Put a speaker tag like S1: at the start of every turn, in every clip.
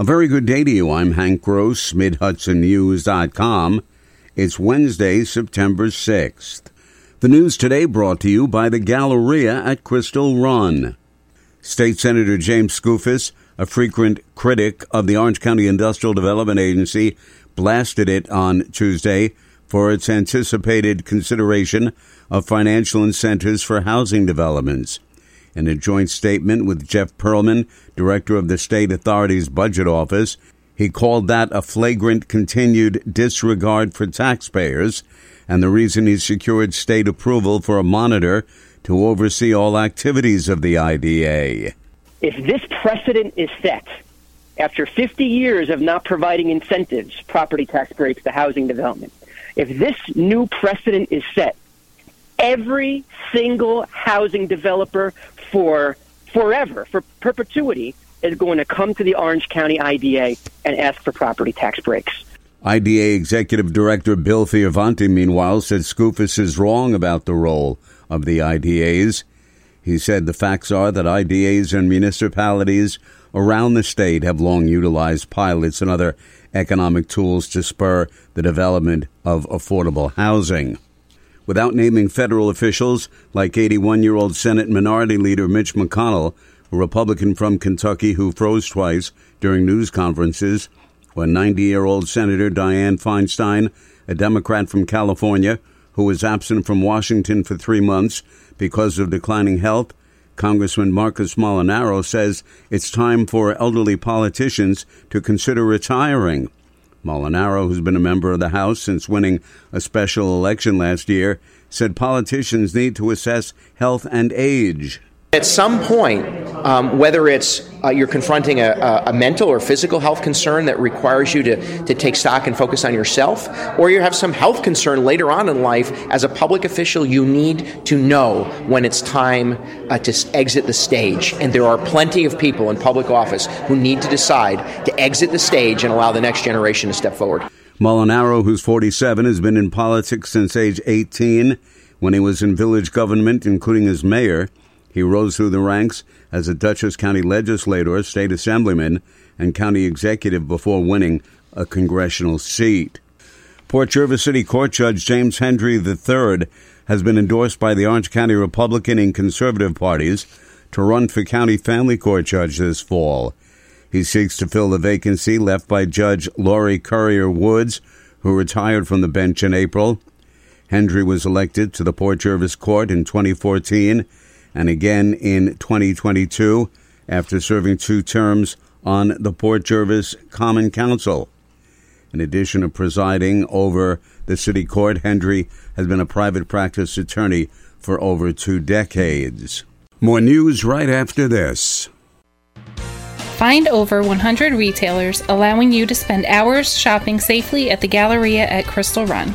S1: A very good day to you. I'm Hank Gross, MidHudsonNews.com. It's Wednesday, September 6th. The news today brought to you by the Galleria at Crystal Run. State Senator James Skoufis, a frequent critic of the Orange County Industrial Development Agency, blasted it on Tuesday for its anticipated consideration of financial incentives for housing developments. In a joint statement with Jeff Perlman, director of the state authority's budget office, he called that a flagrant continued disregard for taxpayers and the reason he secured state approval for a monitor to oversee all activities of the IDA.
S2: If this precedent is set, after 50 years of not providing incentives, property tax breaks to housing development, if this new precedent is set, every single housing developer for forever, for perpetuity, is going to come to the Orange County IDA and ask for property tax breaks.
S1: IDA Executive Director Bill Fioravanti, meanwhile, said Skoufis is wrong about the role of the IDAs. He said the facts are that IDAs and municipalities around the state have long utilized pilots and other economic tools to spur the development of affordable housing without naming federal officials like 81 year old Senate Minority Leader Mitch McConnell, a Republican from Kentucky who froze twice during news conferences, or 90 year old Senator Dianne Feinstein, a Democrat from California who was absent from Washington for three months because of declining health. Congressman Marcus Molinaro says it's time for elderly politicians to consider retiring. Molinaro, who's been a member of the House since winning a special election last year, said politicians need to assess health and age.
S3: At some point, um, whether it's uh, you're confronting a, a, mental or physical health concern that requires you to, to take stock and focus on yourself, or you have some health concern later on in life, as a public official, you need to know when it's time uh, to exit the stage. And there are plenty of people in public office who need to decide to exit the stage and allow the next generation to step forward.
S1: Molinaro, who's 47, has been in politics since age 18 when he was in village government, including as mayor. He rose through the ranks as a Dutchess County legislator, state assemblyman, and county executive before winning a congressional seat. Port Jervis City Court Judge James Hendry III has been endorsed by the Orange County Republican and Conservative parties to run for county family court judge this fall. He seeks to fill the vacancy left by Judge Laurie Currier Woods, who retired from the bench in April. Hendry was elected to the Port Jervis Court in 2014 and again in 2022 after serving two terms on the Port Jervis Common Council. In addition to presiding over the city court, Hendry has been a private practice attorney for over two decades. More news right after this.
S4: Find over 100 retailers allowing you to spend hours shopping safely at the Galleria at Crystal Run.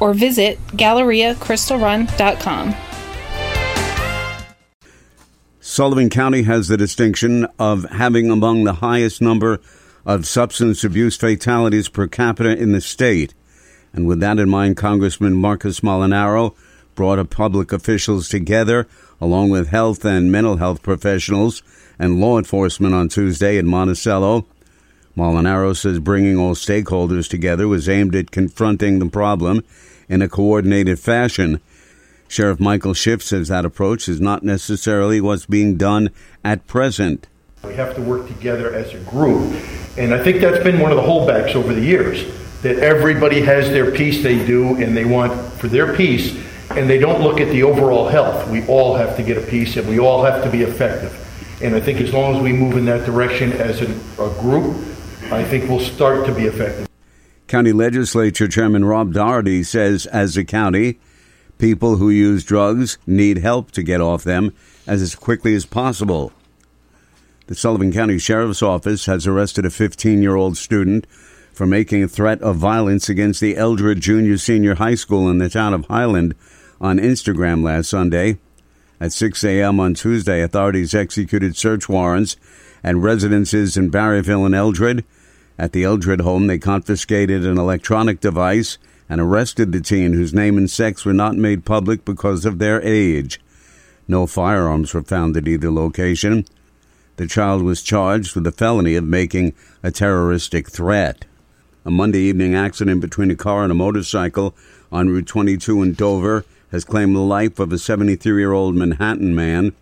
S4: or visit GalleriaCrystalRun.com.
S1: Sullivan County has the distinction of having among the highest number of substance abuse fatalities per capita in the state. And with that in mind, Congressman Marcus Molinaro brought public officials together, along with health and mental health professionals and law enforcement on Tuesday in Monticello. Molinaro says bringing all stakeholders together was aimed at confronting the problem in a coordinated fashion. Sheriff Michael Schiff says that approach is not necessarily what's being done at present.
S5: We have to work together as a group. And I think that's been one of the holdbacks over the years that everybody has their piece they do and they want for their piece and they don't look at the overall health. We all have to get a piece and we all have to be effective. And I think as long as we move in that direction as a, a group, I think we'll start to be effective.
S1: County Legislature Chairman Rob Doherty says, as a county, people who use drugs need help to get off them as quickly as possible. The Sullivan County Sheriff's Office has arrested a 15 year old student for making a threat of violence against the Eldred Junior Senior High School in the town of Highland on Instagram last Sunday. At 6 a.m. on Tuesday, authorities executed search warrants at residences in Barryville and Eldred. At the Eldred home, they confiscated an electronic device and arrested the teen whose name and sex were not made public because of their age. No firearms were found at either location. The child was charged with the felony of making a terroristic threat. A Monday evening accident between a car and a motorcycle on Route 22 in Dover has claimed the life of a 73 year old Manhattan man.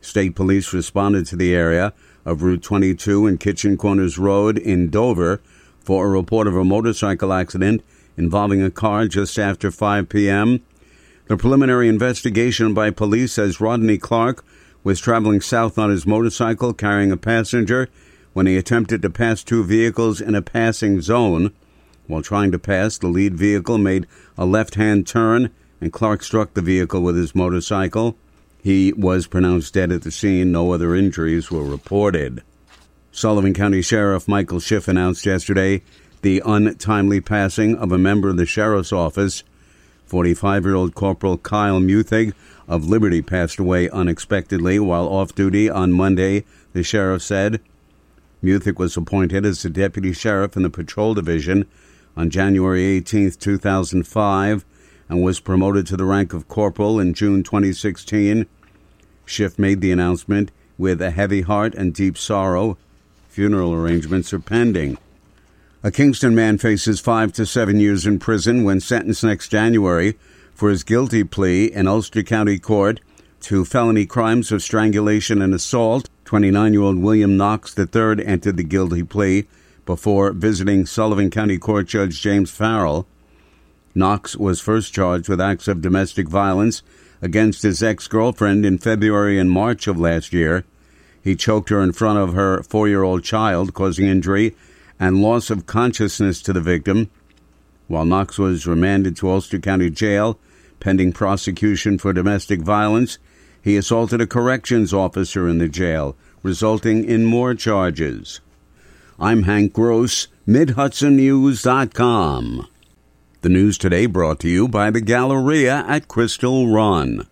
S1: State police responded to the area of Route 22 and Kitchen Corners Road in Dover for a report of a motorcycle accident involving a car just after 5 p.m. The preliminary investigation by police says Rodney Clark was traveling south on his motorcycle carrying a passenger when he attempted to pass two vehicles in a passing zone. While trying to pass, the lead vehicle made a left hand turn and Clark struck the vehicle with his motorcycle. He was pronounced dead at the scene. No other injuries were reported. Sullivan County Sheriff Michael Schiff announced yesterday the untimely passing of a member of the sheriff's office. 45 year old Corporal Kyle Muthig of Liberty passed away unexpectedly while off duty on Monday, the sheriff said. Muthig was appointed as the deputy sheriff in the patrol division on January 18, 2005 and was promoted to the rank of corporal in June 2016. Schiff made the announcement with a heavy heart and deep sorrow. Funeral arrangements are pending. A Kingston man faces five to seven years in prison when sentenced next January for his guilty plea in Ulster County Court to felony crimes of strangulation and assault. 29 year old William Knox III entered the guilty plea before visiting Sullivan County Court Judge James Farrell. Knox was first charged with acts of domestic violence against his ex girlfriend in February and March of last year. He choked her in front of her four year old child, causing injury and loss of consciousness to the victim. While Knox was remanded to Ulster County Jail pending prosecution for domestic violence, he assaulted a corrections officer in the jail, resulting in more charges. I'm Hank Gross, MidHudsonNews.com. The news today brought to you by the Galleria at Crystal Run.